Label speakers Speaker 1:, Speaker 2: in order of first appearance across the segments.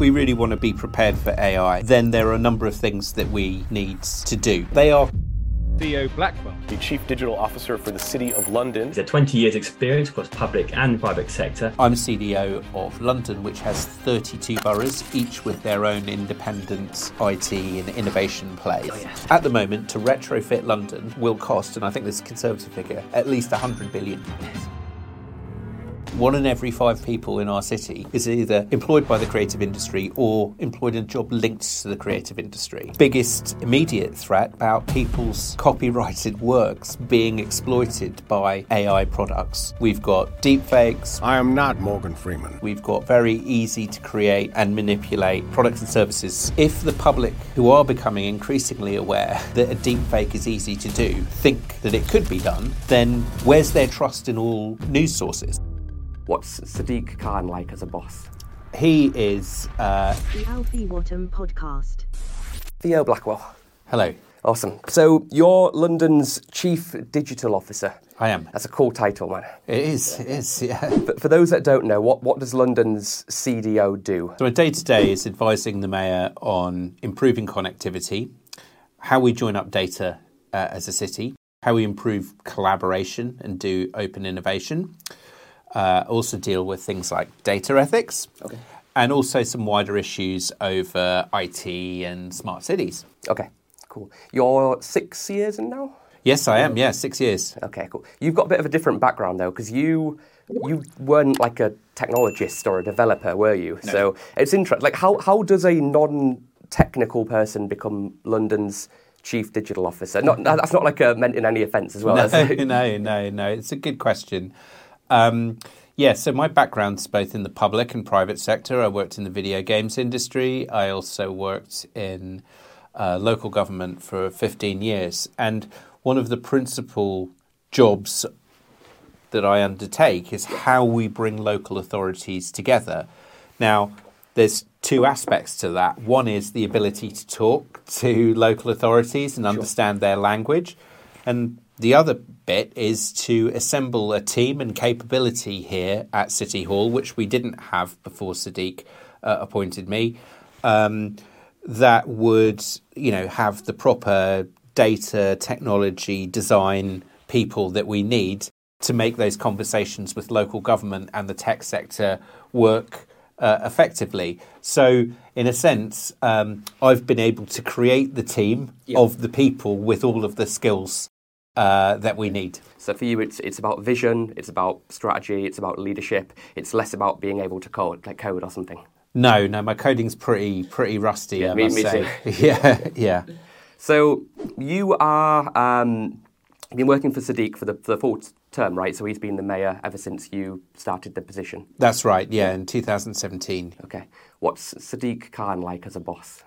Speaker 1: If we really want to be prepared for AI, then there are a number of things that we need to do. They are
Speaker 2: Theo Blackwell,
Speaker 3: the Chief Digital Officer for the City of London.
Speaker 4: He's had 20 years' experience across public and private sector.
Speaker 1: I'm CDO of London, which has 32 boroughs, each with their own independent IT and innovation plays.
Speaker 4: Oh, yes.
Speaker 1: At the moment, to retrofit London will cost, and I think this is a conservative figure, at least 100 billion. One in every five people in our city is either employed by the creative industry or employed in a job linked to the creative industry. Biggest immediate threat about people's copyrighted works being exploited by AI products. We've got deepfakes,
Speaker 5: I am not Morgan Freeman.
Speaker 1: We've got very easy to create and manipulate products and services. If the public, who are becoming increasingly aware that a deepfake is easy to do, think that it could be done, then where's their trust in all news sources?
Speaker 6: What's Sadiq Khan like as a boss?
Speaker 1: He is. Uh,
Speaker 7: The Alfie Whattam Podcast.
Speaker 6: Theo Blackwell.
Speaker 1: hello,
Speaker 6: Awesome. So you're London's Chief Digital Officer.
Speaker 1: I am.
Speaker 6: That's a cool title, man.
Speaker 1: It is. It is. Yeah.
Speaker 6: But for those that don't know, what, what does London's CDO do?
Speaker 1: So, my day to day is advising the mayor on improving connectivity, how we join up data uh, as a city, how we improve collaboration and do open innovation. Uh, also, deal with things like data ethics, and also some wider issues over IT and smart cities.
Speaker 6: Okay, cool. You're six years in now?
Speaker 1: Yes, I am. Yeah, six years.
Speaker 6: Okay, cool. You've got a bit of a different background though, because you you weren't like a technologist or a developer, were you? So it's interesting. Like, how how does a non-technical person become London's chief digital officer? Not that's not like a, meant in any offence as well.
Speaker 1: No, no, no, no. It's a good question. Um, yeah, so my background's both in the public and private sector. I worked in the video games industry. I also worked in uh, local government for 15 years. And one of the principal jobs that I undertake is how we bring local authorities together. Now, there's two aspects to that. One is the ability to talk to local authorities and understand their language. And the other bit is to assemble a team and capability here at City Hall, which we didn't have before Sadiq uh, appointed me, um, that would, you know, have the proper data, technology, design people that we need to make those conversations with local government and the tech sector work uh, effectively. So, in a sense, um, I've been able to create the team of the people with all of the skills uh, that we need.
Speaker 6: So for you, it's it's about vision, it's about strategy, it's about leadership. It's less about being able to code, like code or something.
Speaker 1: No, no, my coding's pretty pretty rusty. I
Speaker 6: me-
Speaker 1: must
Speaker 6: me
Speaker 1: say. yeah, yeah.
Speaker 6: So you are um, been working for Sadiq for the, for the full term, right? So he's been the mayor ever since you started the position.
Speaker 1: That's right. Yeah, in 2017.
Speaker 6: Okay. What's Sadiq Khan like as a boss?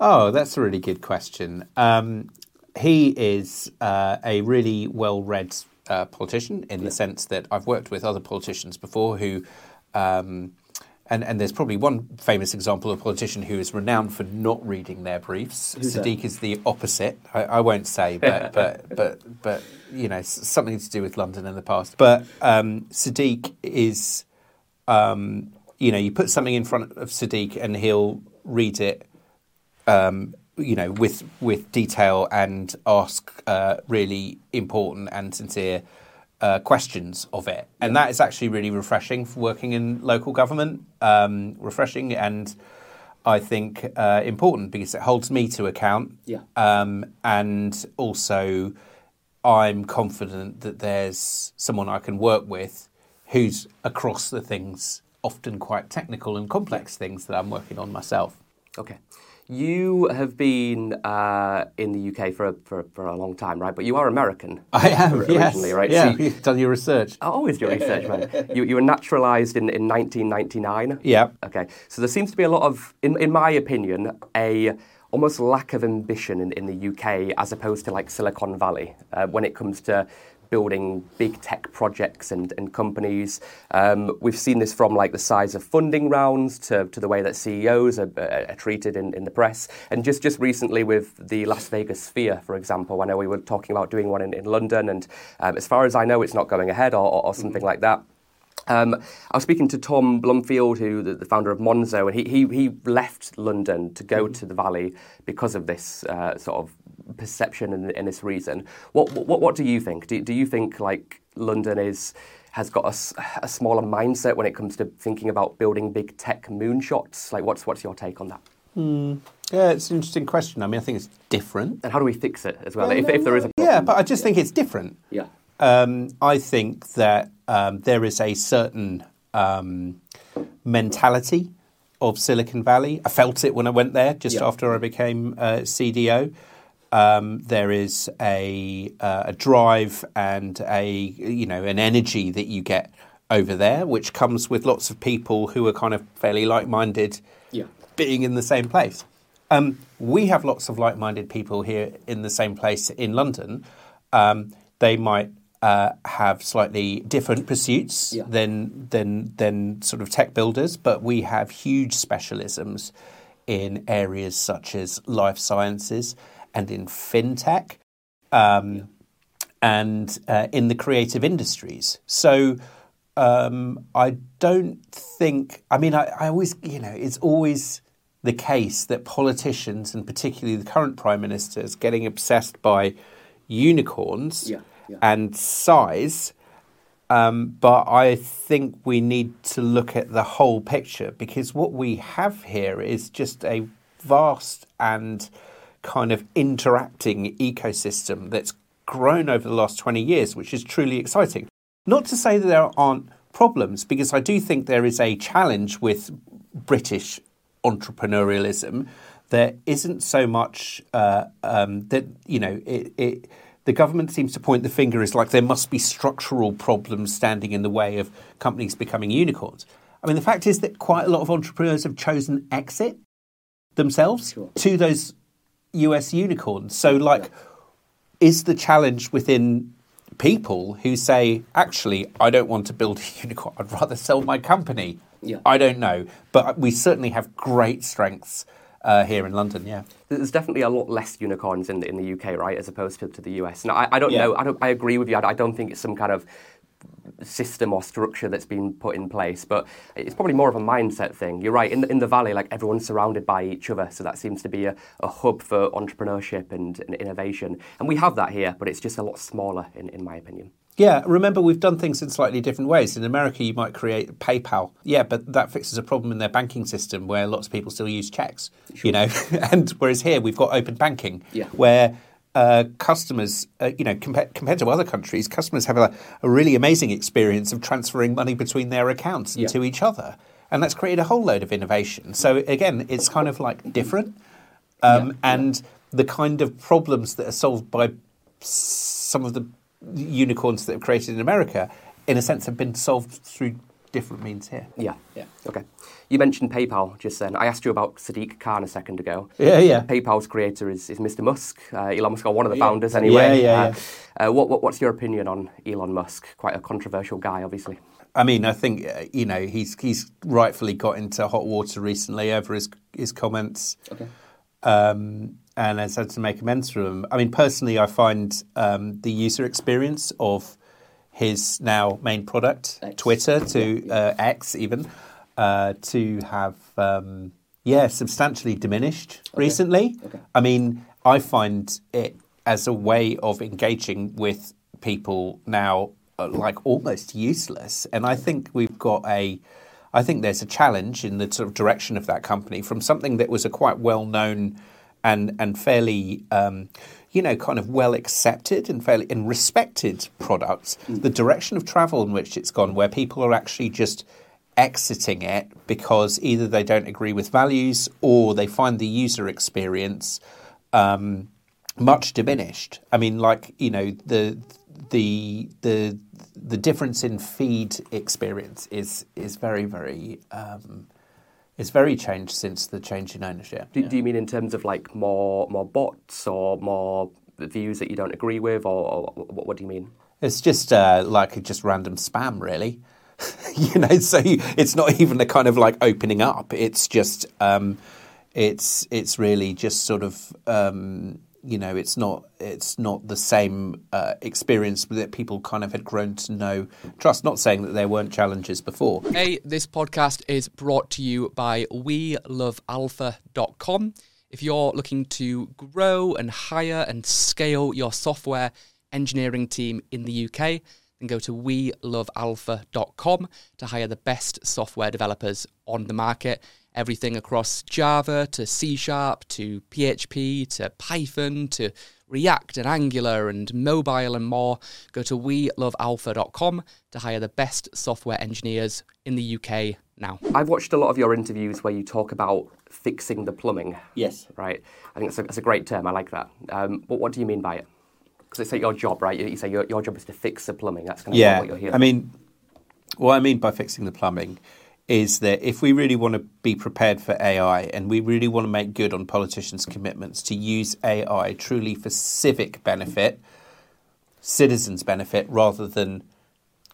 Speaker 1: Oh, that's a really good question. Um, he is uh, a really well read uh, politician in the sense that I've worked with other politicians before who. Um, and, and there's probably one famous example of a politician who is renowned for not reading their briefs. Sadiq is the opposite. I, I won't say, but, but but but you know something to do with London in the past. But um, Sadiq is, um, you know, you put something in front of Sadiq and he'll read it um, you know, with with detail and ask uh, really important and sincere uh, questions of it, and that is actually really refreshing for working in local government. Um, refreshing and I think uh, important because it holds me to account.
Speaker 6: Yeah.
Speaker 1: Um, and also, I'm confident that there's someone I can work with who's across the things, often quite technical and complex things that I'm working on myself.
Speaker 6: Okay. You have been uh, in the UK for a, for, for a long time, right? But you are American.
Speaker 1: I am,
Speaker 6: originally,
Speaker 1: yes.
Speaker 6: right?
Speaker 1: Yeah,
Speaker 6: So you-
Speaker 1: you've done your research.
Speaker 6: I always do research, man. You, you were naturalised in, in 1999.
Speaker 1: Yeah.
Speaker 6: Okay. So there seems to be a lot of, in, in my opinion, a almost lack of ambition in, in the UK as opposed to like Silicon Valley uh, when it comes to building big tech projects and, and companies. Um, we've seen this from like the size of funding rounds to, to the way that CEOs are, are treated in, in the press. And just, just recently with the Las Vegas Sphere, for example, I know we were talking about doing one in, in London, and um, as far as I know, it's not going ahead or, or, or something like that. Um, I was speaking to Tom Blomfield, who the, the founder of Monzo, and he, he, he left London to go to the Valley because of this uh, sort of perception and, and this reason. What, what what do you think? Do, do you think like London is has got a smaller mindset when it comes to thinking about building big tech moonshots? Like, what's what's your take on that?
Speaker 1: Yeah, it's an interesting question. I mean, I think it's different.
Speaker 6: And how do we fix it as well? if, if there is a
Speaker 1: Yeah, but I just think it's different.
Speaker 6: yeah.
Speaker 1: Um, I think that um, there is a certain um, mentality of Silicon Valley. I felt it when I went there just
Speaker 6: Yeah.
Speaker 1: after I became uh, CDO. Um, there is a, uh, a drive and a you know an energy that you get over there, which comes with lots of people who are kind of fairly like-minded,
Speaker 6: Yeah.
Speaker 1: being in the same place. Um, we have lots of like-minded people here in the same place in London. Um, they might uh, have slightly different pursuits
Speaker 6: Yeah.
Speaker 1: than than than sort of tech builders, but we have huge specialisms in areas such as life sciences and in fintech um, and uh, in the creative industries. So um, I don't think. I mean, I, I always, you know, it's always the case that politicians, and particularly the current prime minister, is getting obsessed by unicorns
Speaker 6: Yeah, yeah.
Speaker 1: and size. Um, but I think we need to look at the whole picture because what we have here is just a vast and kind of interacting ecosystem that's grown over the last 20 years, which is truly exciting. Not to say that there aren't problems, because I do think there is a challenge with British entrepreneurialism. There isn't so much uh, um, that, you know, it, it, the government seems to point the finger as like there must be structural problems standing in the way of companies becoming unicorns. I mean, the fact is that quite a lot of entrepreneurs have chosen exit themselves to those US unicorns. So, like, is the challenge within people who say, actually, I don't want to build a unicorn, I'd rather sell my company?
Speaker 6: Yeah.
Speaker 1: I don't know. But we certainly have great strengths uh, here in London, yeah.
Speaker 6: There's definitely a lot less unicorns in the, in the UK, right, as opposed to, to the US. Now, I, I don't
Speaker 1: Yeah.
Speaker 6: know. I don't. I agree with you. I, I don't think it's some kind of system or structure that's been put in place, but it's probably more of a mindset thing. You're right. In the, in the valley, like everyone's surrounded by each other, so that seems to be a, a hub for entrepreneurship and, and innovation. And we have that here, but it's just a lot smaller, in, in my opinion.
Speaker 1: Yeah, remember we've done things in slightly different ways. In America, you might create PayPal. Yeah, but that fixes a problem in their banking system where lots of people still use checks. You know, and whereas here we've got open banking,
Speaker 6: Yeah.
Speaker 1: where uh, customers, uh, you know, compa- compared to other countries, customers have a, a really amazing experience of transferring money between their accounts and
Speaker 6: Yeah.
Speaker 1: to each other, and that's created a whole load of innovation. So again, it's kind of like different, um,
Speaker 6: Yeah,
Speaker 1: and the kind of problems that are solved by some of the unicorns that have created in America, in a sense, have been solved through different means here.
Speaker 6: Yeah. Yeah. Okay. You mentioned PayPal just then. I asked you about Sadiq Khan a second ago.
Speaker 1: Yeah, yeah.
Speaker 6: PayPal's creator is, is Mr. Musk, uh, Elon Musk, or one of the
Speaker 1: Yeah.
Speaker 6: founders anyway.
Speaker 1: Yeah, yeah,
Speaker 6: Uh, uh, what, what, what's your opinion on Elon Musk? Quite a controversial guy, obviously.
Speaker 1: I mean, I think uh, you know he's he's rightfully got into hot water recently over his his comments,
Speaker 6: Okay.
Speaker 1: um, and has had to make amends for them. I mean, personally, I find um, the user experience of his now main product,
Speaker 6: X.
Speaker 1: Twitter, to Uh, X even, uh, to have um, yeah substantially diminished recently.
Speaker 6: Okay.
Speaker 1: I mean, I find it as a way of engaging with people now uh, like almost useless, and I think we've got a. I think there's a challenge in the sort of direction of that company from something that was a quite well known and and fairly um, you know kind of well accepted and fairly and respected product. The direction of travel in which it's gone, where people are actually just exiting it because either they don't agree with values or they find the user experience um, much diminished. I mean, like you know the the the the difference in feed experience is is very very um, is very changed since the change in ownership.
Speaker 6: Do, do you mean in terms of like more more bots or more views that you don't agree with, or, or what, what do you mean?
Speaker 1: It's just uh, like just random spam, really. you know, so it's not even a kind of like opening up. It's just um, it's it's really just sort of um, you know, it's not it's not the same uh, experience that people kind of had grown to know trust. Not saying that there weren't challenges before.
Speaker 2: Hey, this podcast is brought to you by WeLoveAlfa.com. If you're looking to grow and hire and scale your software engineering team in the UK, then go to WeLoveAlfa.com to hire the best software developers on the market everything across Java to C Sharp to PHP to Python to React and Angular and mobile and more. Go to welovealfa.com to hire the best software engineers in the UK now.
Speaker 6: I've watched a lot of your interviews where you talk about fixing the plumbing.
Speaker 1: Yes.
Speaker 6: Right. I think it's a, it's a great term. I like that. Um, but what do you mean by it? It's like your job, right? You, you say your, your job is to fix the plumbing. That's kind of
Speaker 1: Yeah,
Speaker 6: what you're here.
Speaker 1: I mean, what I mean by fixing the plumbing is that if we really want to be prepared for AI and we really want to make good on politicians' commitments to use AI truly for civic benefit, citizens' benefit, rather than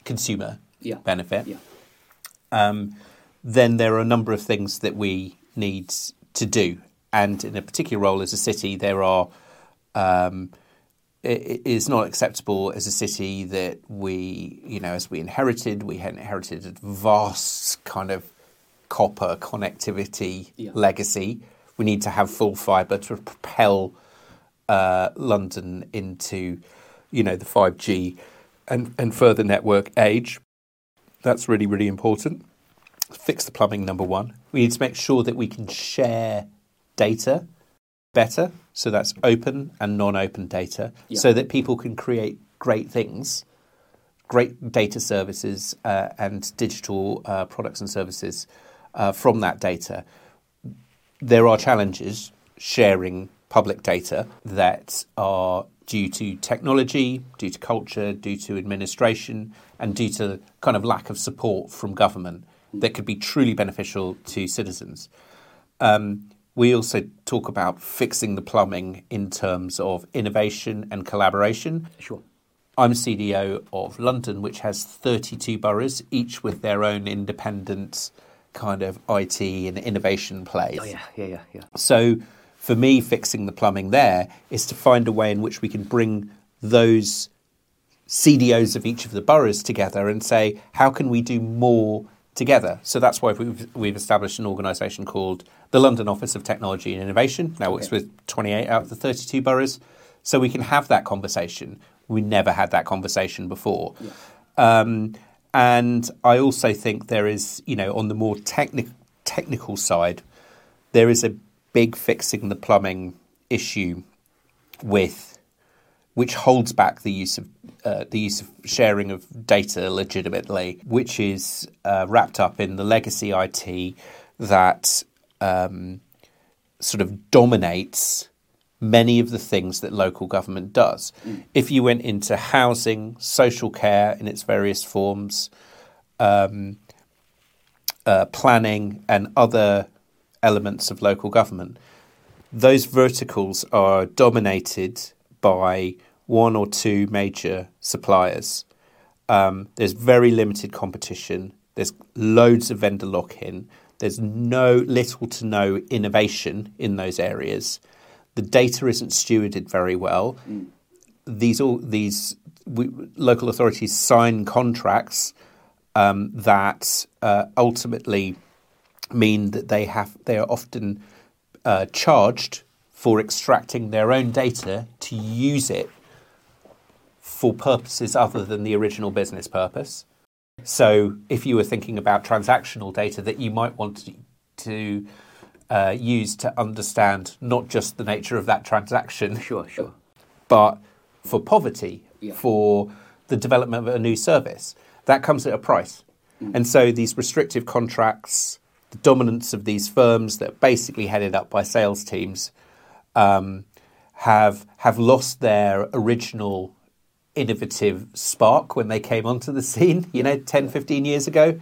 Speaker 1: consumer
Speaker 6: Yeah.
Speaker 1: benefit,
Speaker 6: Yeah.
Speaker 1: um, then there are a number of things that we need to do. And in a particular role as a city, there are. Um, it is not acceptable as a city that we, you know, as we inherited, we had inherited a vast kind of copper connectivity
Speaker 6: Yeah.
Speaker 1: legacy. We need to have full fibre to propel uh, London into, you know, the 5G and, and further network age. That's really, really important. Fix the plumbing, number one. We need to make sure that we can share data better. So that's open and non open data
Speaker 6: Yeah.
Speaker 1: so that people can create great things, great data services uh, and digital uh, products and services uh, from that data. There are challenges sharing public data that are due to technology, due to culture, due to administration, and due to kind of lack of support from government that could be truly beneficial to citizens. Um, we also talk about fixing the plumbing in terms of innovation and collaboration.
Speaker 6: Sure.
Speaker 1: I'm CDO of London, which has 32 boroughs, each with their own independent kind of IT and innovation plays.
Speaker 6: Oh, yeah, yeah, yeah, yeah.
Speaker 1: So for me, fixing the plumbing there is to find a way in which we can bring those CDOs of each of the boroughs together and say, how can we do more together? So that's why we've, we've established an organisation called the London Office of Technology and Innovation. Now works with 28 out of the 32 boroughs. So we can have that conversation. We never had that conversation before. Um, and I also think there is, you know, on the more techni- technical side, there is a big fixing the plumbing issue with which holds back the use of uh, the use of sharing of data legitimately, which is uh, wrapped up in the legacy IT that um, sort of dominates many of the things that local government does. If you went into housing, social care in its various forms, um, uh, planning, and other elements of local government, those verticals are dominated by one or two major suppliers. Um, there's very limited competition. There's loads of vendor lock-in. There's no little to no innovation in those areas. The data isn't stewarded very well. These all these we, local authorities sign contracts um, that uh, ultimately mean that they have they are often uh, charged for extracting their own data to use it for purposes other than the original business purpose. So, if you were thinking about transactional data that you might want to, to uh, use to understand not just the nature of that transaction,
Speaker 6: Sure, sure.
Speaker 1: but for poverty,
Speaker 6: Yeah.
Speaker 1: for the development of a new service, that comes at a price. And so these restrictive contracts, the dominance of these firms that are basically headed up by sales teams, um, have have lost their original innovative spark when they came onto the scene, you know, 10, 15 years ago,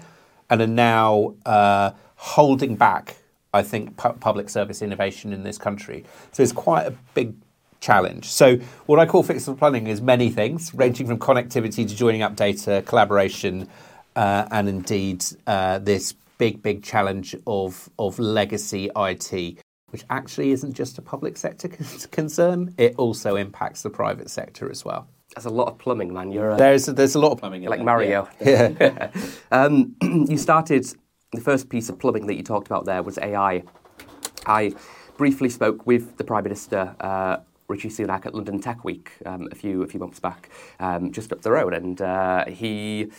Speaker 1: and are now uh, holding back, I think, pu- public service innovation in this country. So it's quite a big challenge. So what I call fixable planning is many things, ranging from connectivity to joining up data, collaboration, uh, and indeed uh, this big, big challenge of, of legacy IT. Which actually isn't just a public sector concern, it also impacts the private sector as well.
Speaker 6: There's a lot of plumbing, man. You're a,
Speaker 1: There's there's a lot of plumbing
Speaker 6: like
Speaker 1: there,
Speaker 6: Mario.
Speaker 1: Yeah.
Speaker 6: um, you started the first piece of plumbing that you talked about there was AI. I briefly spoke with the Prime Minister. Uh, Rishi Sunak at London Tech Week um, a few a few months back, um, just up the road, and uh, he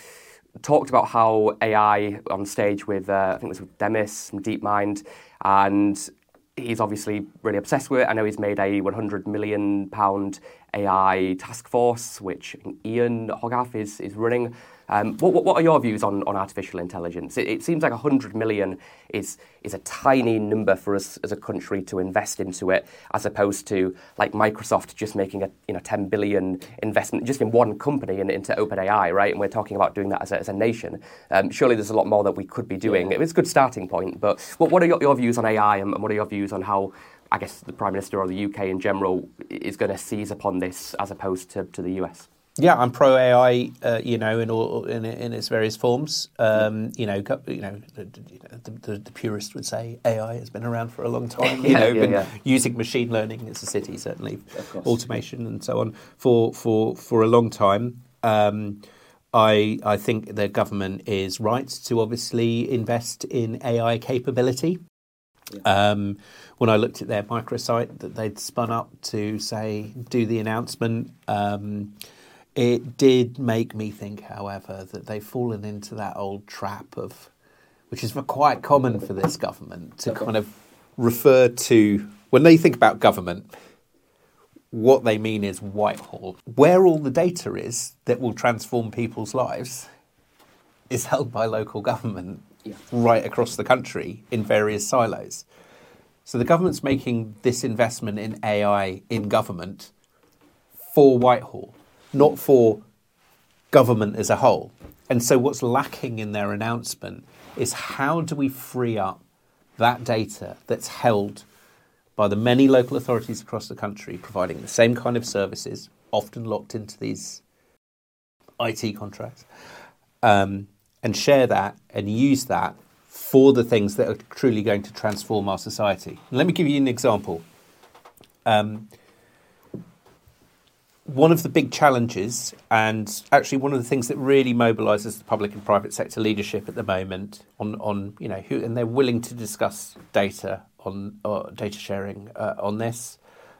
Speaker 6: talked about how AI on stage with uh, I think it was with Demis from DeepMind, and he's obviously really obsessed with it. I know he's made a 100 million pound AI task force, which Ian Hogarth is is running. Um, what, what, what, are your views on, on artificial intelligence? It, it, seems like 100 million is, is a tiny number for us as a country to invest into it, as opposed to like Microsoft just making a you know 10 billion investment just in one company and into OpenAI, right? And we're talking about doing that as a, as a nation. Um, surely there's a lot more that we could be doing. Yeah. It's a good starting point, but what, what are your, your views on AI and, and what are your views on how I guess the Prime Minister or the UK in general is going to seize upon this as opposed to, to the US?
Speaker 1: Yeah, I'm pro AI. Uh, you know, in all in, in its various forms. Um, you know, you know, the, the, the, purist would say AI has been around for a long time. You yeah, know, yeah, been yeah. using machine learning as a city, certainly automation and so on for for for a long time. Um, I I think the government is right to obviously invest in AI capability. Um, when I looked at their microsite that they'd spun up to say do the announcement. It did make me think, however, that they've fallen into that old trap of, which is quite common for this government, to okay. kind of refer to, when they think about government, what they mean is Whitehall. Where all the data is that will transform people's lives is held by local government yeah. right across the country in various silos. So the government's making this investment in AI in government for Whitehall not for government as a whole. And so, what's lacking in their announcement is how do we free up that data that's held by the many local authorities across the country providing the same kind of services, often locked into these IT contracts, um, and share that and use that for the things that are truly going to transform our society. And let me give you an example. Um, one of the big challenges, and actually one of the things that really mobilises the public and private sector leadership at the moment, on, on you know, who, and they're willing to discuss data on uh, data sharing uh, on this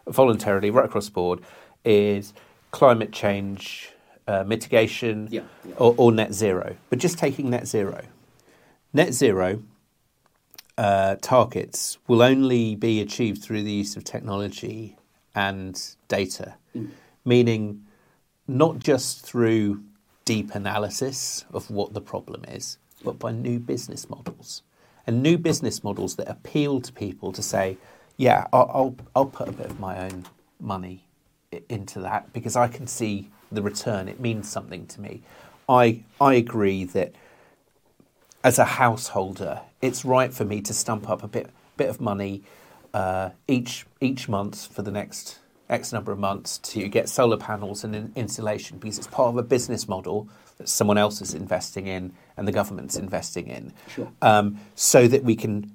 Speaker 1: voluntarily right across the board, is climate change uh, mitigation yeah, yeah. Or, or, net zero. But just taking net zero, net zero uh, targets will only be achieved through the use of technology and data. Mm meaning not just through deep analysis of what the problem is, but by new business models. And new business models that appeal to people to say, yeah, I'll, I'll, put a bit of my own money into that because I can see the return. It means something to me. I, I agree that as a householder, it's right for me to stump up a bit, bit of money uh, each, each month for the next X number of months to get solar panels and insulation because it's part of a business model that someone else is investing in and the government's investing in,
Speaker 6: sure.
Speaker 1: um, so that we can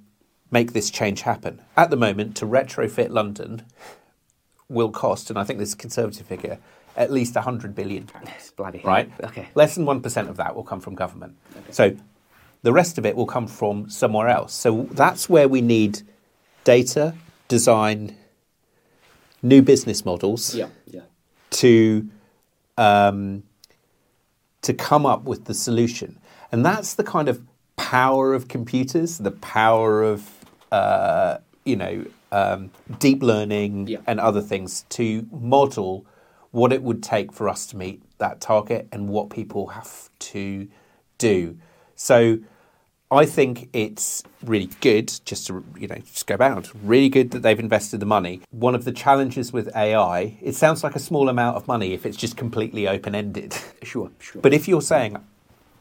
Speaker 1: make this change happen. At the moment, to retrofit London will cost, and I think this is a conservative figure, at least 100 billion pounds.
Speaker 6: Bloody
Speaker 1: right?
Speaker 6: Okay.
Speaker 1: Less than 1% of that will come from government. Okay. So the rest of it will come from somewhere else. So that's where we need data, design, new business models
Speaker 6: yeah, yeah.
Speaker 1: to um, to come up with the solution, and that's the kind of power of computers, the power of uh, you know um, deep learning
Speaker 6: yeah.
Speaker 1: and other things to model what it would take for us to meet that target and what people have to do. So I think it's really good just to you know just go back. Really good that they've invested the money. One of the challenges with AI, it sounds like a small amount of money if it's just completely open ended.
Speaker 6: Sure, sure.
Speaker 1: But if you're saying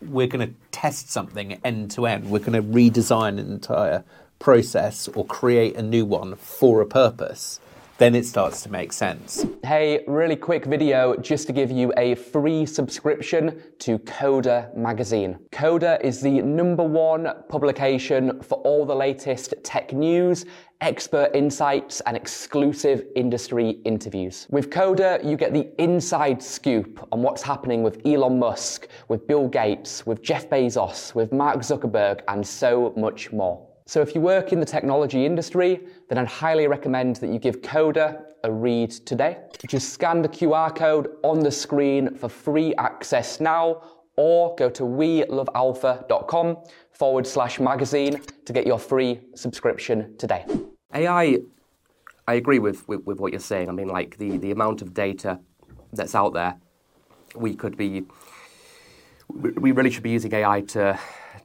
Speaker 1: we're going to test something end to end, we're going to redesign an entire process or create a new one for a purpose, then it starts to make sense.
Speaker 6: Hey, really quick video just to give you a free subscription to Coder magazine. Coder is the number one publication for all the latest tech news, expert insights, and exclusive industry interviews. With Coder, you get the inside scoop on what's happening with Elon Musk, with Bill Gates, with Jeff Bezos, with Mark Zuckerberg, and so much more. So if you work in the technology industry, then I'd highly recommend that you give Coder a read today. Just scan the QR code on the screen for free access now, or go to welovealfa.com forward slash magazine to get your free subscription today. AI, I agree with, with, with what you're saying. I mean, like the, the amount of data that's out there, we could be, we really should be using AI to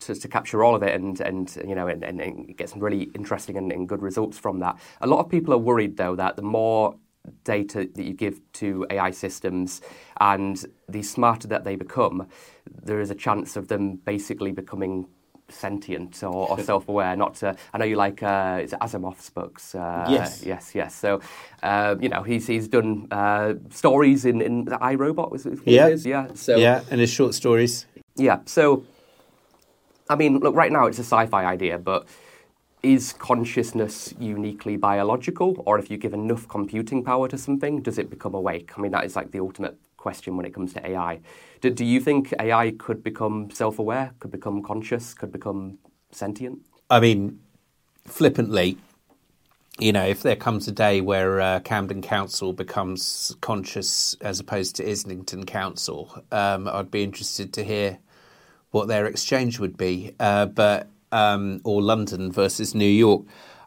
Speaker 6: to, to, capture all of it and, and you know and, and get some really interesting and, and, good results from that. A lot of people are worried though that the more data that you give to AI systems and the smarter that they become, there is a chance of them basically becoming sentient or, or self-aware. Not to, I know you like uh, it's Asimov's books. Uh,
Speaker 1: yes,
Speaker 6: yes, yes. So uh, you know he's he's done uh, stories in in the I, Robot. Was it?
Speaker 1: Yeah,
Speaker 6: yeah. So
Speaker 1: yeah, and his short stories.
Speaker 6: Yeah. So I mean, look, right now it's a sci fi idea, but is consciousness uniquely biological? Or if you give enough computing power to something, does it become awake? I mean, that is like the ultimate question when it comes to AI. Do, do you think AI could become self aware, could become conscious, could become sentient?
Speaker 1: I mean, flippantly, you know, if there comes a day where uh, Camden Council becomes conscious as opposed to Islington Council, um, I'd be interested to hear what their exchange would be, uh, but um, or London versus New York.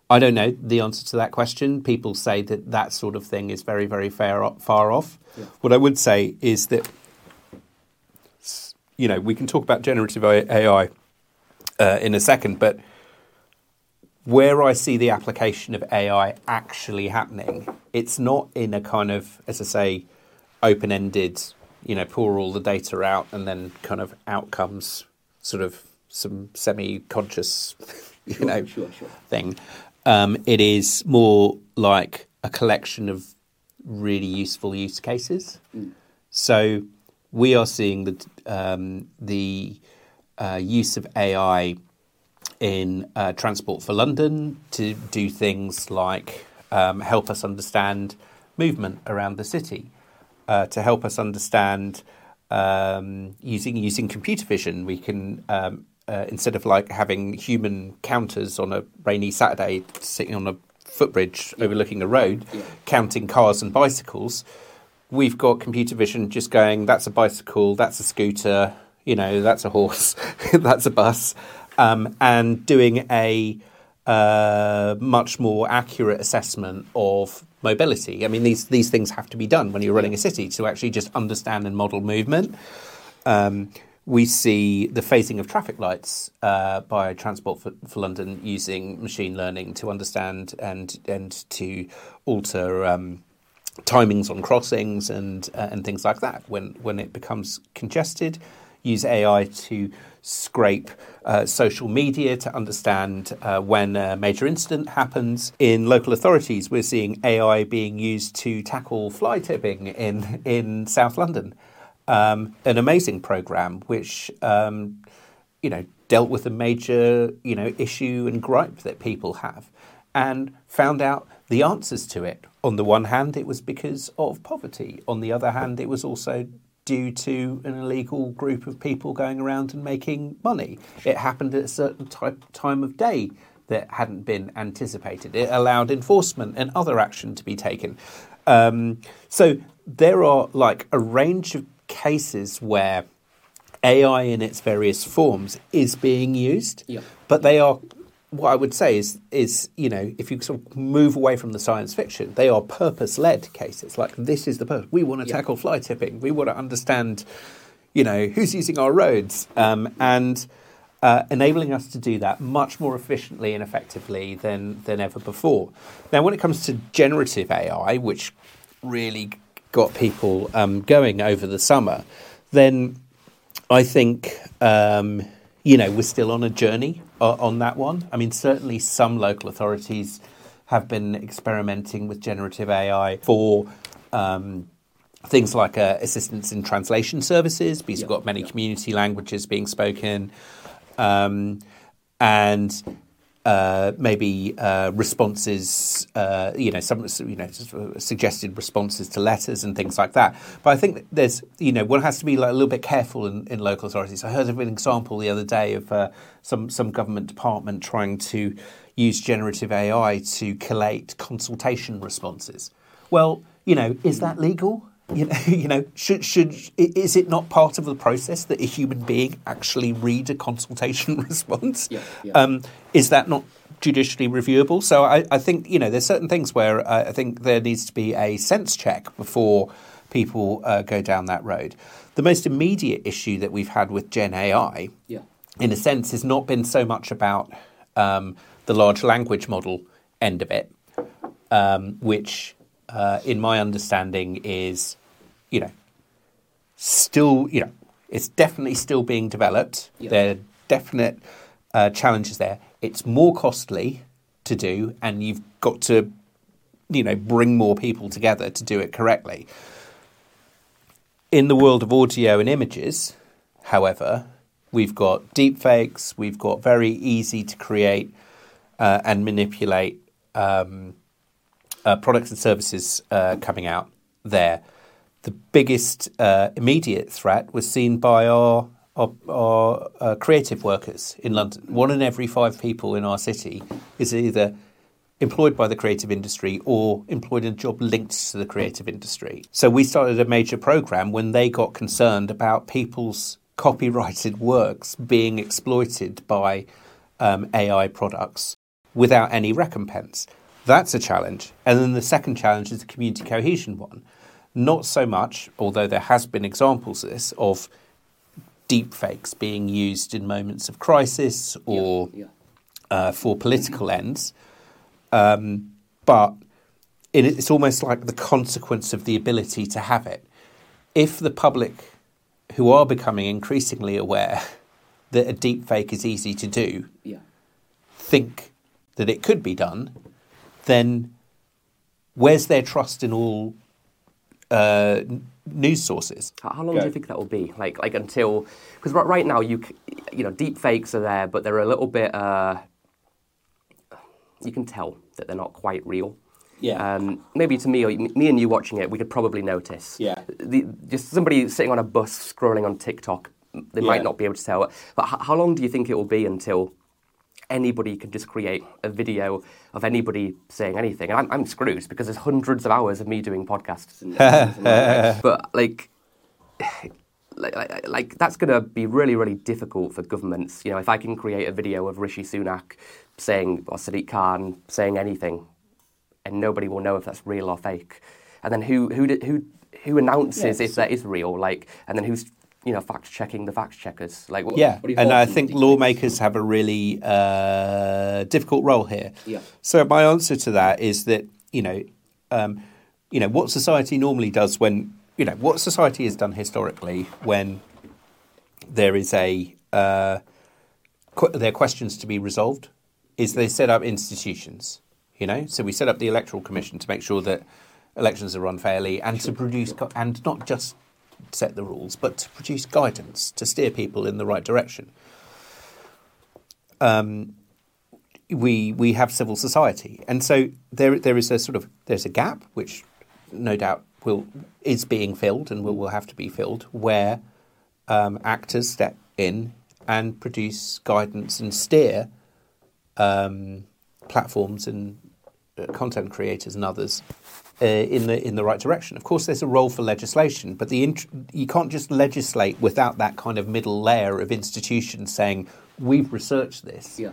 Speaker 1: I don't know the answer to that question. People say that that sort of thing is very, very far, far off. Yeah. What I would say is that, you know, we can talk about generative AI uh, in a second, but where I see the application of AI actually happening, it's not in a kind of, as I say, open ended you know, pour all the data out and then kind of outcomes sort of some semi-conscious, you sure, know, sure, sure. thing. Um, it is more like a collection of really useful use cases. Mm. So we are seeing the um, the uh, use of AI in uh, Transport for London to do things like um, help us understand movement around the city uh, to help us understand um, using using computer vision. We can um, uh, instead of like having human counters on a rainy Saturday sitting on a footbridge yeah. overlooking a road, yeah. counting cars and bicycles. We've got computer vision just going. That's a bicycle. That's a scooter. You know, that's a horse. that's a bus, um, and doing a uh, much more accurate assessment of mobility. I mean, these these things have to be done when you're running a city to actually just understand and model movement. Um, we see the phasing of traffic lights uh, by Transport for, for, London using machine learning to understand and and to alter um, timings on crossings and uh, and things like that. When when it becomes congested, use AI to scrape uh, social media to understand uh, when a major incident happens. In local authorities, we're seeing AI being used to tackle fly tipping in, in South London. Um, an amazing program which um, you know dealt with a major you know issue and gripe that people have and found out the answers to it. On the one hand, it was because of poverty. On the other hand, it was also due to an illegal group of people going around and making money. It happened at a certain type, time of day that hadn't been anticipated. It allowed enforcement and other action to be taken. Um, so there are like a range of cases where AI in its various forms is being used, yeah. but they are what I would say is is you know if you sort of move away from the science fiction, they are purpose led cases. Like this is the purpose. We want to yeah. tackle fly tipping. We want to understand, you know, who's using our roads, um, and uh, enabling us to do that much more efficiently and effectively than than ever before. Now, when it comes to generative AI, which really got people um, going over the summer, then I think. Um, you know, we're still on a journey uh, on that one. I mean, certainly some local authorities have been experimenting with generative AI for um, things like uh, assistance in translation services, because you've got many community languages being spoken, um, and uh, maybe uh, responses, uh, you know, some you know suggested responses to letters and things like that. But I think there's, you know, one has to be like a little bit careful in, in local authorities. I heard of an example the other day of uh, some some government department trying to use generative AI to collate consultation responses. Well, you know, is that legal? You know, you know, should should is it not part of the process that a human being actually read a consultation response?
Speaker 6: Yeah, yeah.
Speaker 1: Um, is that not judicially reviewable? So I, I think you know there's certain things where uh, I think there needs to be a sense check before people uh, go down that road. The most immediate issue that we've had with Gen AI,
Speaker 6: Yeah.
Speaker 1: in a sense, has not been so much about um, the large language model end of it, um, which, uh, in my understanding, is, you know, still, you know, it's definitely still being developed.
Speaker 6: Yeah.
Speaker 1: There are definite uh, challenges there. It's more costly to do, and you've got to, you know, bring more people together to do it correctly. In the world of audio and images, however, we've got deepfakes, we've got very easy to create uh, and manipulate um, uh, products and services uh, coming out there. The biggest uh, immediate threat was seen by our our, our uh, creative workers in London. One in every five people in our city is either employed by the creative industry or employed in a job linked to the creative industry. So we started a major program when they got concerned about people's copyrighted works being exploited by um, AI products without any recompense. That's a challenge. And then the second challenge is the community cohesion one. Not so much, although there has been examples of this, of deepfakes being used in moments of crisis or
Speaker 6: Yeah.
Speaker 1: uh, for political ends. Um, but it, it's almost like the consequence of the ability to have it. If the public, who are becoming increasingly aware that a deepfake is easy to do,
Speaker 6: Yeah.
Speaker 1: think that it could be done, then where's their trust in all uh, news sources?
Speaker 6: How, how long
Speaker 1: Go.
Speaker 6: do you think that will be? Like, like until because right, right now you you know deep fakes are there, but they're a little bit. Uh, you can tell that they're not quite real.
Speaker 1: Yeah.
Speaker 6: Um, maybe to me or me and you watching it, we could probably notice.
Speaker 1: Yeah.
Speaker 6: The, just somebody sitting on a bus scrolling on TikTok, they
Speaker 1: Yeah.
Speaker 6: might not be able to tell. But h- how long do you think it will be until anybody can just create a video of anybody saying anything? And I'm, I'm screwed because there's hundreds of hours of me doing podcasts. And, but like, like, like, like that's going to be really, really difficult for governments. You know, if I can create a video of Rishi Sunak saying or Sadiq Khan saying anything, and nobody will know if that's real or fake, and then who who who who announces if that is real? Like, and then who's you know fact checking the fact checkers? Like, what,
Speaker 1: Yeah,
Speaker 6: what
Speaker 1: and I think lawmakers have a really uh, difficult role here.
Speaker 6: Yeah.
Speaker 1: So my answer to that is that you know, um, you know what society normally does when you know what society has done historically when there is a uh, qu- there are questions to be resolved is they set up institutions. You know, so we set up the electoral commission to make sure that elections are run fairly and to produce gu- and not just set the rules, but to produce guidance to steer people in the right direction. Um, we we have civil society, and so there there is a sort of there's a gap which no doubt will is being filled and will, will have to be filled where um, actors step in and produce guidance and steer um, platforms and uh, content creators and others uh, in the in the right direction. Of course, there's a role for legislation, but the int- you can't just legislate without that kind of middle layer of institutions saying we've researched this,
Speaker 6: Yeah.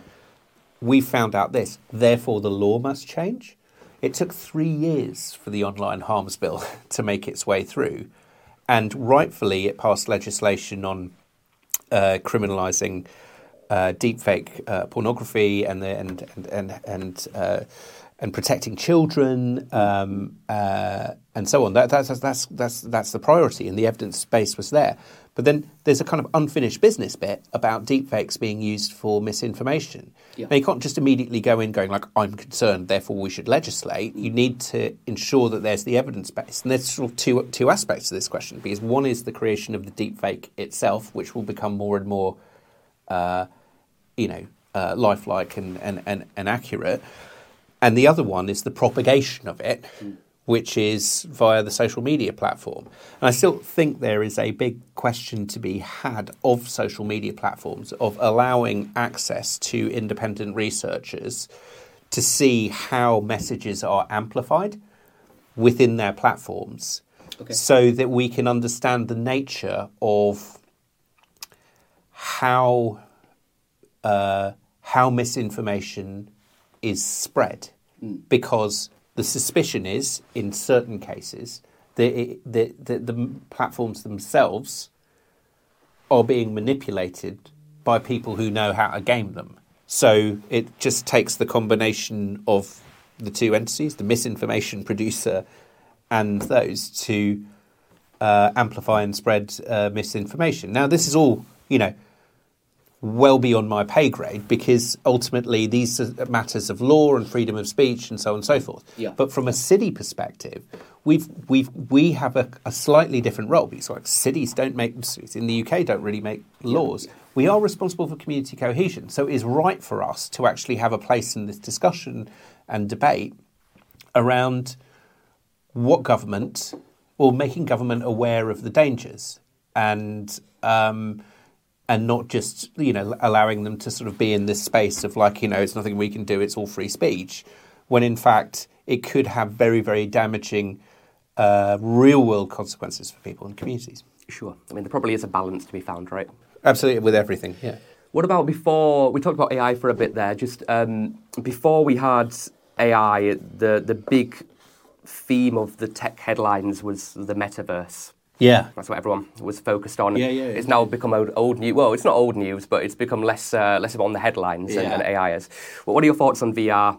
Speaker 1: we found out this, therefore the law must change. It took three years for the online harms bill to make its way through, and rightfully it passed legislation on uh, criminalising uh, deepfake uh, pornography and the, and and and, and uh, and protecting children um, uh, and so on. That, that's, that's, that's, that's the priority, and the evidence base was there. But then there's a kind of unfinished business bit about deepfakes being used for misinformation.
Speaker 6: Yeah.
Speaker 1: Now, you can't just immediately go in going like, I'm concerned, therefore we should legislate. You need to ensure that there's the evidence base. And there's sort of two, two aspects to this question, because one is the creation of the deepfake itself, which will become more and more, uh, you know, uh, lifelike and, and, and, and accurate. And the other one is the propagation of it, which is via the social media platform. And I still think there is a big question to be had of social media platforms, of allowing access to independent researchers to see how messages are amplified within their platforms
Speaker 6: Okay.
Speaker 1: so that we can understand the nature of how uh, how misinformation is spread, because the suspicion is, in certain cases, that, that, that the platforms themselves are being manipulated by people who know how to game them. So it just takes the combination of the two entities, the misinformation producer and those, to uh, amplify and spread uh, misinformation. Now, this is all, you know, well beyond my pay grade because ultimately these are matters of law and freedom of speech and so on and so forth.
Speaker 6: Yeah.
Speaker 1: But from a city perspective, we've we've we have a, a slightly different role because like cities don't make in the UK don't really make laws. We are responsible for community cohesion, so it is right for us to actually have a place in this discussion and debate around what government or making government aware of the dangers and um, and not just you know allowing them to sort of be in this space of like you know it's nothing we can do it's all free speech when in fact it could have very very damaging uh, real world consequences for people and communities
Speaker 6: Sure. I mean, there probably is a balance to be found, right?
Speaker 1: absolutely with everything yeah
Speaker 6: What about before we talked about AI for a bit there? Just um, before we had AI, the the big theme of the tech headlines was the metaverse.
Speaker 1: Yeah
Speaker 6: That's what everyone was focused on.
Speaker 1: Yeah, yeah,
Speaker 6: It's now become old, old news. Well, it's not old news, but it's become less uh, less on the headlines and,
Speaker 1: Yeah.
Speaker 6: and AI is. Well, what are your thoughts on VR,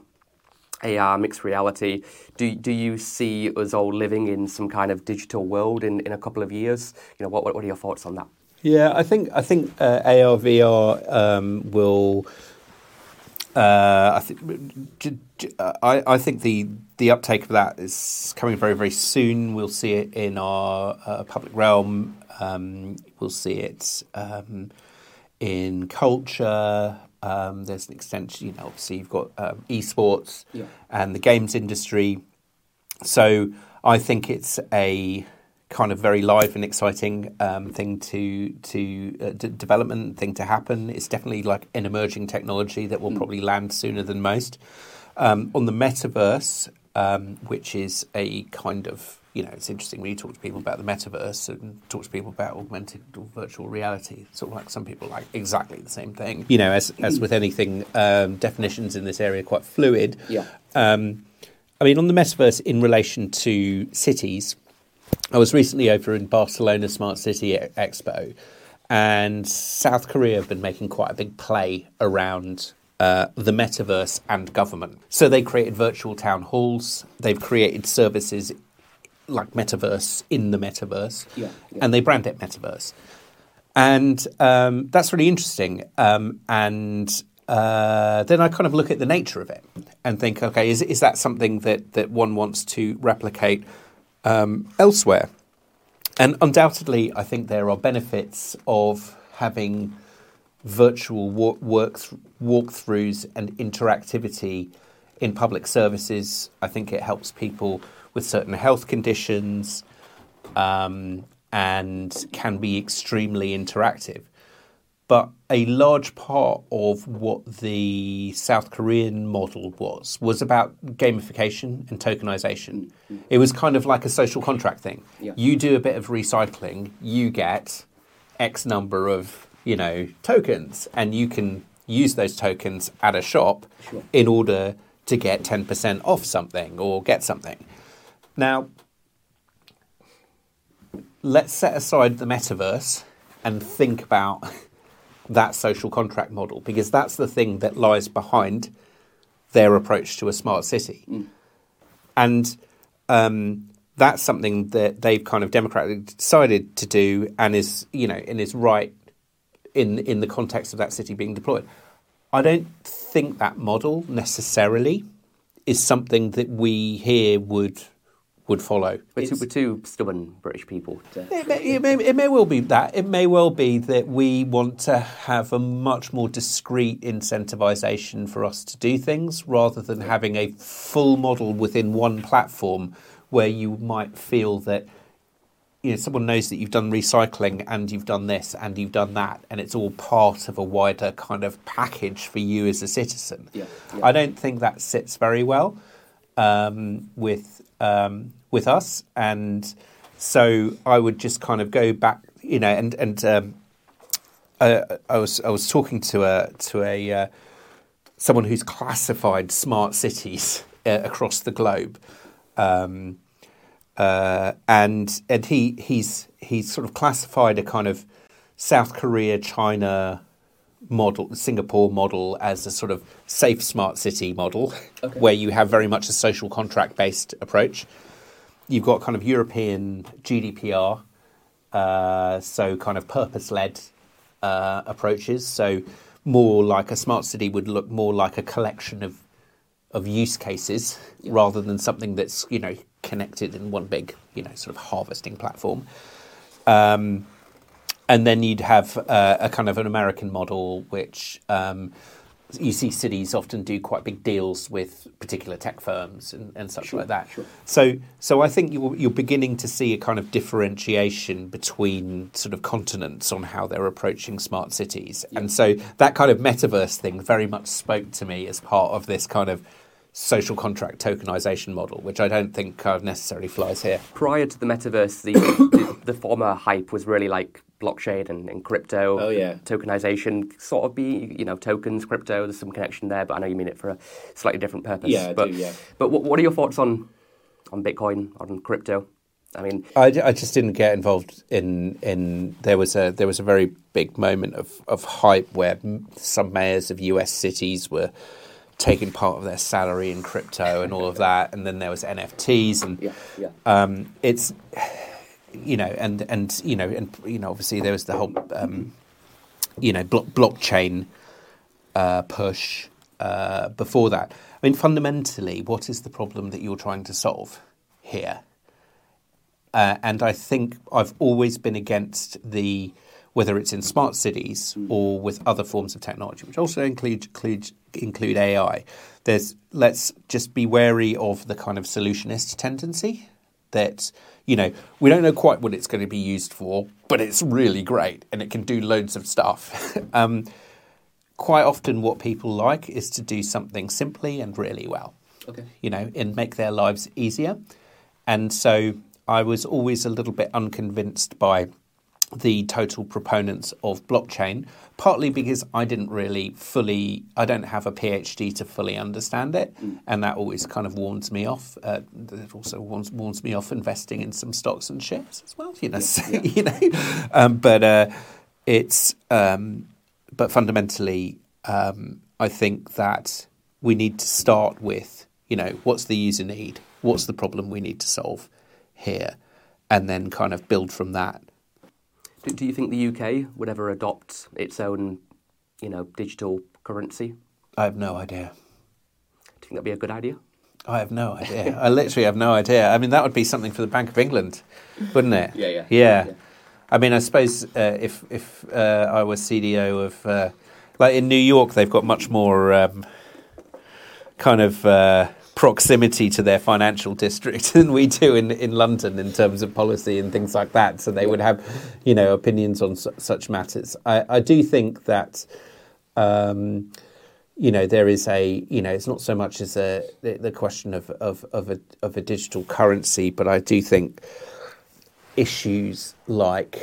Speaker 6: AR, mixed reality? Do do you see us all living in some kind of digital world in, in a couple of years? You know, what what, what are your thoughts on that?
Speaker 1: Yeah, I think I think uh, AR VR um, will. Uh, I think uh, I, I think the the uptake of that is coming very very soon. We'll see it in our uh, public realm. Um, we'll see it um, in culture. Um, there's an extension. You know, obviously you've got um, esports
Speaker 6: Yeah.
Speaker 1: and the games industry. So I think it's a kind of very live and exciting um, thing to to uh, d- development thing to happen. It's definitely like an emerging technology that will probably land sooner than most. Um, on the metaverse, um, which is a kind of you know, it's interesting when you talk to people about the metaverse and talk to people about augmented or virtual reality. Sort of like some people like exactly the same thing. You know, as as with anything, um, definitions in this area are quite fluid.
Speaker 6: Yeah.
Speaker 1: Um, I mean, on the metaverse in relation to cities, I was recently over in Barcelona Smart City Expo, and South Korea have been making quite a big play around uh, the metaverse and government. So they created virtual town halls, they've created services like metaverse in the metaverse,
Speaker 6: Yeah, yeah.
Speaker 1: and they brand it metaverse. And um, that's really interesting. Um, and uh, then I kind of look at the nature of it and think, okay, is, is that something that, that one wants to replicate um, elsewhere? And undoubtedly, I think there are benefits of having virtual walk, work walkthroughs and interactivity in public services. I think it helps people with certain health conditions um, and can be extremely interactive. But a large part of what the South Korean model was was about gamification and tokenization. It was kind of like a social contract thing.
Speaker 6: Yeah.
Speaker 1: You do a bit of recycling, you get X number of you know tokens, and you can use those tokens at a shop
Speaker 6: Sure.
Speaker 1: in order to get ten percent off something or get something. Now, let's set aside the metaverse and think about that social contract model because that's the thing that lies behind their approach to a smart city, and um, that's something that they've kind of democratically decided to do, and is you know and is right in in the context of that city being deployed. I don't think that model necessarily is something that we here would would follow.
Speaker 6: We're two, we're two stubborn British people. To,
Speaker 1: it may, it, may, it may well be that. It may well be that we want to have a much more discrete incentivization for us to do things rather than having a full model within one platform where you might feel that you know someone knows that you've done recycling and you've done this and you've done that and it's all part of a wider kind of package for you as a citizen.
Speaker 6: Yeah, yeah.
Speaker 1: I don't think that sits very well um, with um, with us, and so I would just kind of go back, you know, and and um, I, I was I was talking to a to a uh, someone who's classified smart cities uh, across the globe. Um, uh, and and he he's he's sort of classified a kind of South Korea, China model, Singapore model as a sort of safe smart city model, where you have very much a social contract based approach. You've got kind of European GDPR, uh, so kind of purpose led uh, approaches. So more like a smart city would look more like a collection of of use cases rather than something that's you know connected in one big you know sort of harvesting platform. Um, and then you'd have uh, a kind of an American model, which um, you see cities often do quite big deals with particular tech firms and, and such like that. So, so I think you're, you're beginning to see a kind of differentiation between sort of continents on how they're approaching smart cities, and so that kind of metaverse thing very much spoke to me as part of this kind of social contract tokenization model, which I don't think kind of necessarily flies here.
Speaker 6: prior to the metaverse, the, the the former hype was really like blockchain and, and crypto.
Speaker 1: Oh, yeah.
Speaker 6: tokenization sort of be you know tokens, crypto. There's some connection there, but I know you mean it for a slightly different purpose.
Speaker 1: Yeah, I
Speaker 6: but,
Speaker 1: do, yeah.
Speaker 6: But what, what are your thoughts on on Bitcoin on crypto? I mean,
Speaker 1: I, I just didn't get involved in in there was a there was a very big moment of of hype where some mayors of U.S. cities were taking part of their salary in crypto and all of that, and then there was NFTs and
Speaker 6: yeah, yeah.
Speaker 1: um, it's you know and and you know and you know obviously there was the whole um, you know blo- blockchain uh, push uh, before that. I mean, fundamentally, what is the problem that you're trying to solve here? Uh, and I think I've always been against the whether it's in smart cities or with other forms of technology, which also include include, include AI. There's let's just be wary of the kind of solutionist tendency that you know we don't know quite what it's going to be used for, but it's really great and it can do loads of stuff. um, quite often, what people like is to do something simply and really well
Speaker 6: Okay.
Speaker 1: you know, and make their lives easier. And so I was always a little bit unconvinced by the total proponents of blockchain, partly because I didn't really fully, I don't have a PhD to fully understand it, and that always kind of warns me off. Uh, it also warns, warns me off investing in some stocks and shares as well, you know. so, you know, um, but uh, it's, um, but fundamentally, um, I think that we need to start with, you know, what's the user need? What's the problem we need to solve here? And then kind of build from that.
Speaker 6: Do, do you think the UK would ever adopt its own, you know, digital currency?
Speaker 1: I have no idea.
Speaker 6: Do you think that'd be a good idea?
Speaker 1: I have no idea. I literally have no idea. I mean, that would be something for the Bank of England, wouldn't it?
Speaker 6: Yeah, yeah.
Speaker 1: Yeah.
Speaker 6: Yeah.
Speaker 1: I mean, I suppose uh, if if uh, I was CDO of, uh, like in New York, they've got much more um, kind of uh, proximity to their financial district than we do in, in London in terms of policy and things like that. So they would have, you know, opinions on su- such matters. I, I do think that. Um, you know there is a you know it's not so much as a the, the question of of of a of a digital currency, but I do think issues like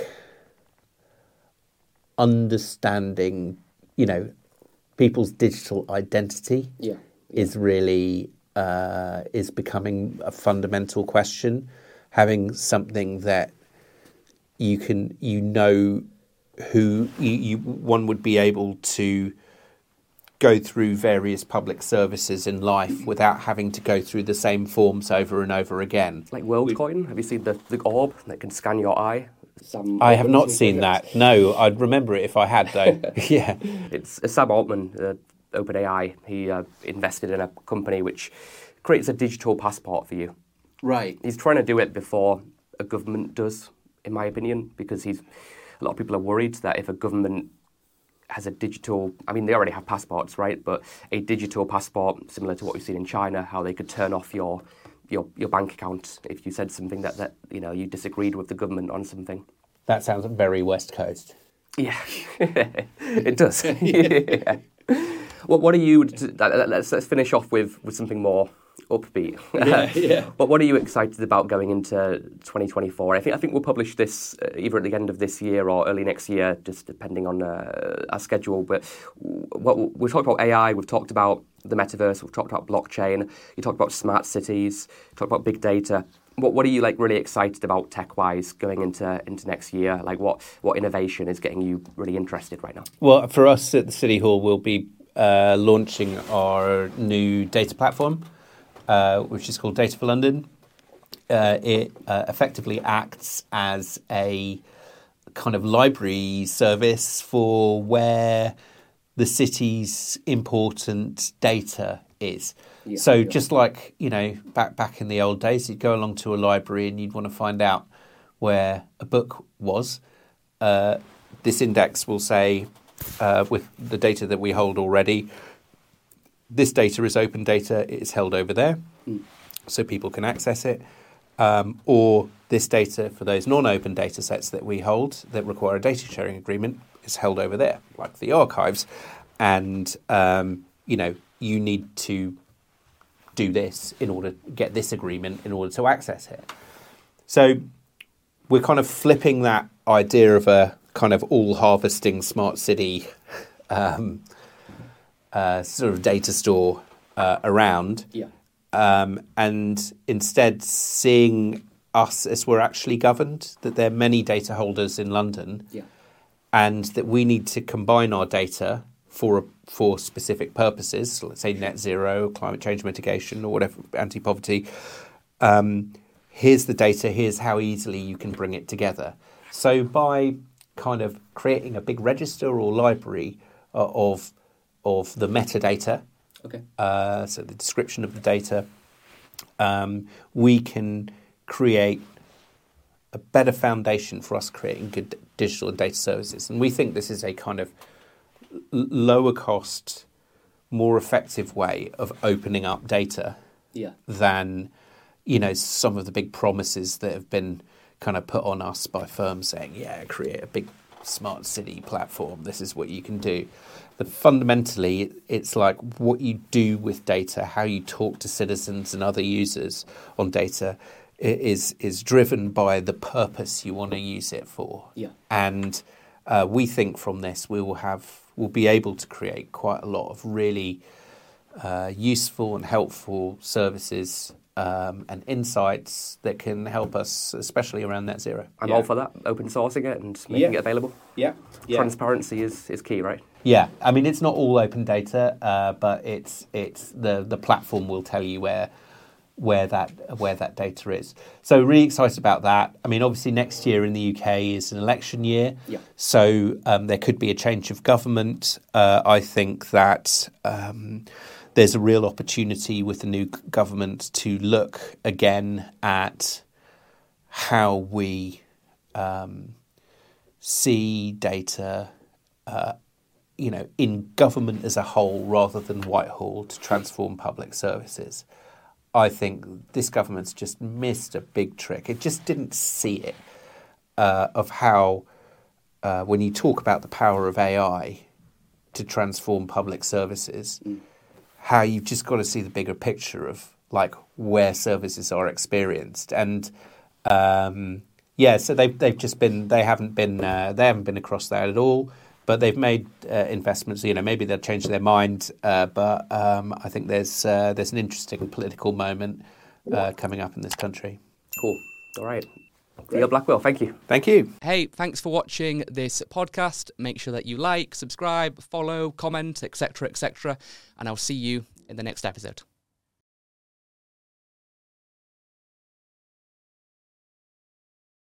Speaker 1: understanding you know people's digital identity
Speaker 6: Yeah.
Speaker 1: is really uh, is becoming a fundamental question. Having something that you can you know who you, you one would be able to go through various public services in life without having to go through the same forms over and over again.
Speaker 6: Like WorldCoin, have you seen the, the orb that can scan your eye? Sam
Speaker 1: I have not seen that. No, I'd remember it if I had, though. yeah.
Speaker 6: It's Sam Altman, uh, OpenAI. He uh, invested in a company which creates a digital passport for you.
Speaker 1: Right.
Speaker 6: He's trying to do it before a government does, in my opinion, because he's a lot of people are worried that if a government has a digital, I mean, they already have passports, right? But a digital passport, similar to what we've seen in China, how they could turn off your your, your bank account if you said something that, that you know you disagreed with the government on something.
Speaker 1: That sounds very West Coast.
Speaker 6: Yeah, it does. yeah. What What are you? Let's let's finish off with with something more upbeat.
Speaker 1: Yeah, yeah.
Speaker 6: But what are you excited about going into 2024? I think I think we'll publish this uh, either at the end of this year or early next year, just depending on uh, our schedule. But what we've talked about AI, we've talked about the metaverse, we've talked about blockchain, you talked about smart cities, you talked about big data. What, what are you like really excited about tech wise going into into next year? Like what what innovation is getting you really interested right now?
Speaker 1: Well, for us at the City Hall, we'll be uh, launching our new data platform, uh, which is called Data for London. Uh, it uh, effectively acts as a kind of library service for where the city's important data is. so just like you know, back back in the old days, you'd go along to a library and you'd want to find out where a book was. Uh, this index will say, uh, with the data that we hold already, this data is open data. It is held over there, so people can access it. Um, or this data for those non-open data sets that we hold that require a data sharing agreement is held over there, like the archives. And um, you know, you need to do this in order to get this agreement in order to access it. So we're kind of flipping that idea of a kind of all harvesting smart city um, uh, sort of data store uh, around.
Speaker 6: Yeah.
Speaker 1: Um, and instead seeing us as we're actually governed, that there are many data holders in London,
Speaker 6: Yeah.
Speaker 1: and that we need to combine our data for for specific purposes. So let's say net zero, climate change mitigation, or whatever, anti poverty. Um, here's the data. Here's how easily you can bring it together. So by kind of creating a big register or library uh, of of the metadata,
Speaker 6: Okay.
Speaker 1: uh, so the description of the data, um, we can create a better foundation for us creating good digital and data services. And we think this is a kind of lower cost, more effective way of opening up data
Speaker 6: Yeah.
Speaker 1: than you know some of the big promises that have been kind of put on us by firms saying, "Yeah, create a big smart city platform. This is what you can do." But fundamentally, it's like what you do with data, how you talk to citizens and other users on data, is is driven by the purpose you want to use it for.
Speaker 6: Yeah.
Speaker 1: And uh, we think from this we will have we'll be able to create quite a lot of really uh, useful and helpful services um, and insights that can help us, especially around net zero.
Speaker 6: I'm
Speaker 1: yeah.
Speaker 6: all for that. Open sourcing it and making
Speaker 1: Yeah.
Speaker 6: it available.
Speaker 1: Yeah, yeah.
Speaker 6: Transparency is, is key, right?
Speaker 1: Yeah, I mean it's not all open data, uh, but it's it's the the platform will tell you where where that where that data is. So really excited about that. I mean, obviously next year in the UK is an election year,
Speaker 6: Yeah.
Speaker 1: so um, there could be a change of government. Uh, I think that. Um, there's a real opportunity with the new government to look again at how we um, see data, uh, you know, in government as a whole rather than Whitehall to transform public services. I think this government's just missed a big trick. It just didn't see it uh, of how, uh, when you talk about the power of AI to transform public services, how you've just got to see the bigger picture of like where services are experienced and um, yeah so they've they've just been they haven't been uh, they haven't been across that at all but they've made uh, investments you know maybe they'll change their mind uh, but um, I think there's uh, there's an interesting political moment uh, coming up in this country
Speaker 6: Cool. All right.
Speaker 8: Theo Blackwell, thank you.
Speaker 1: Thank you.
Speaker 6: Hey, thanks for watching this podcast. Make sure that you like, subscribe, follow, comment, etc., etc., and I'll see you in the next episode.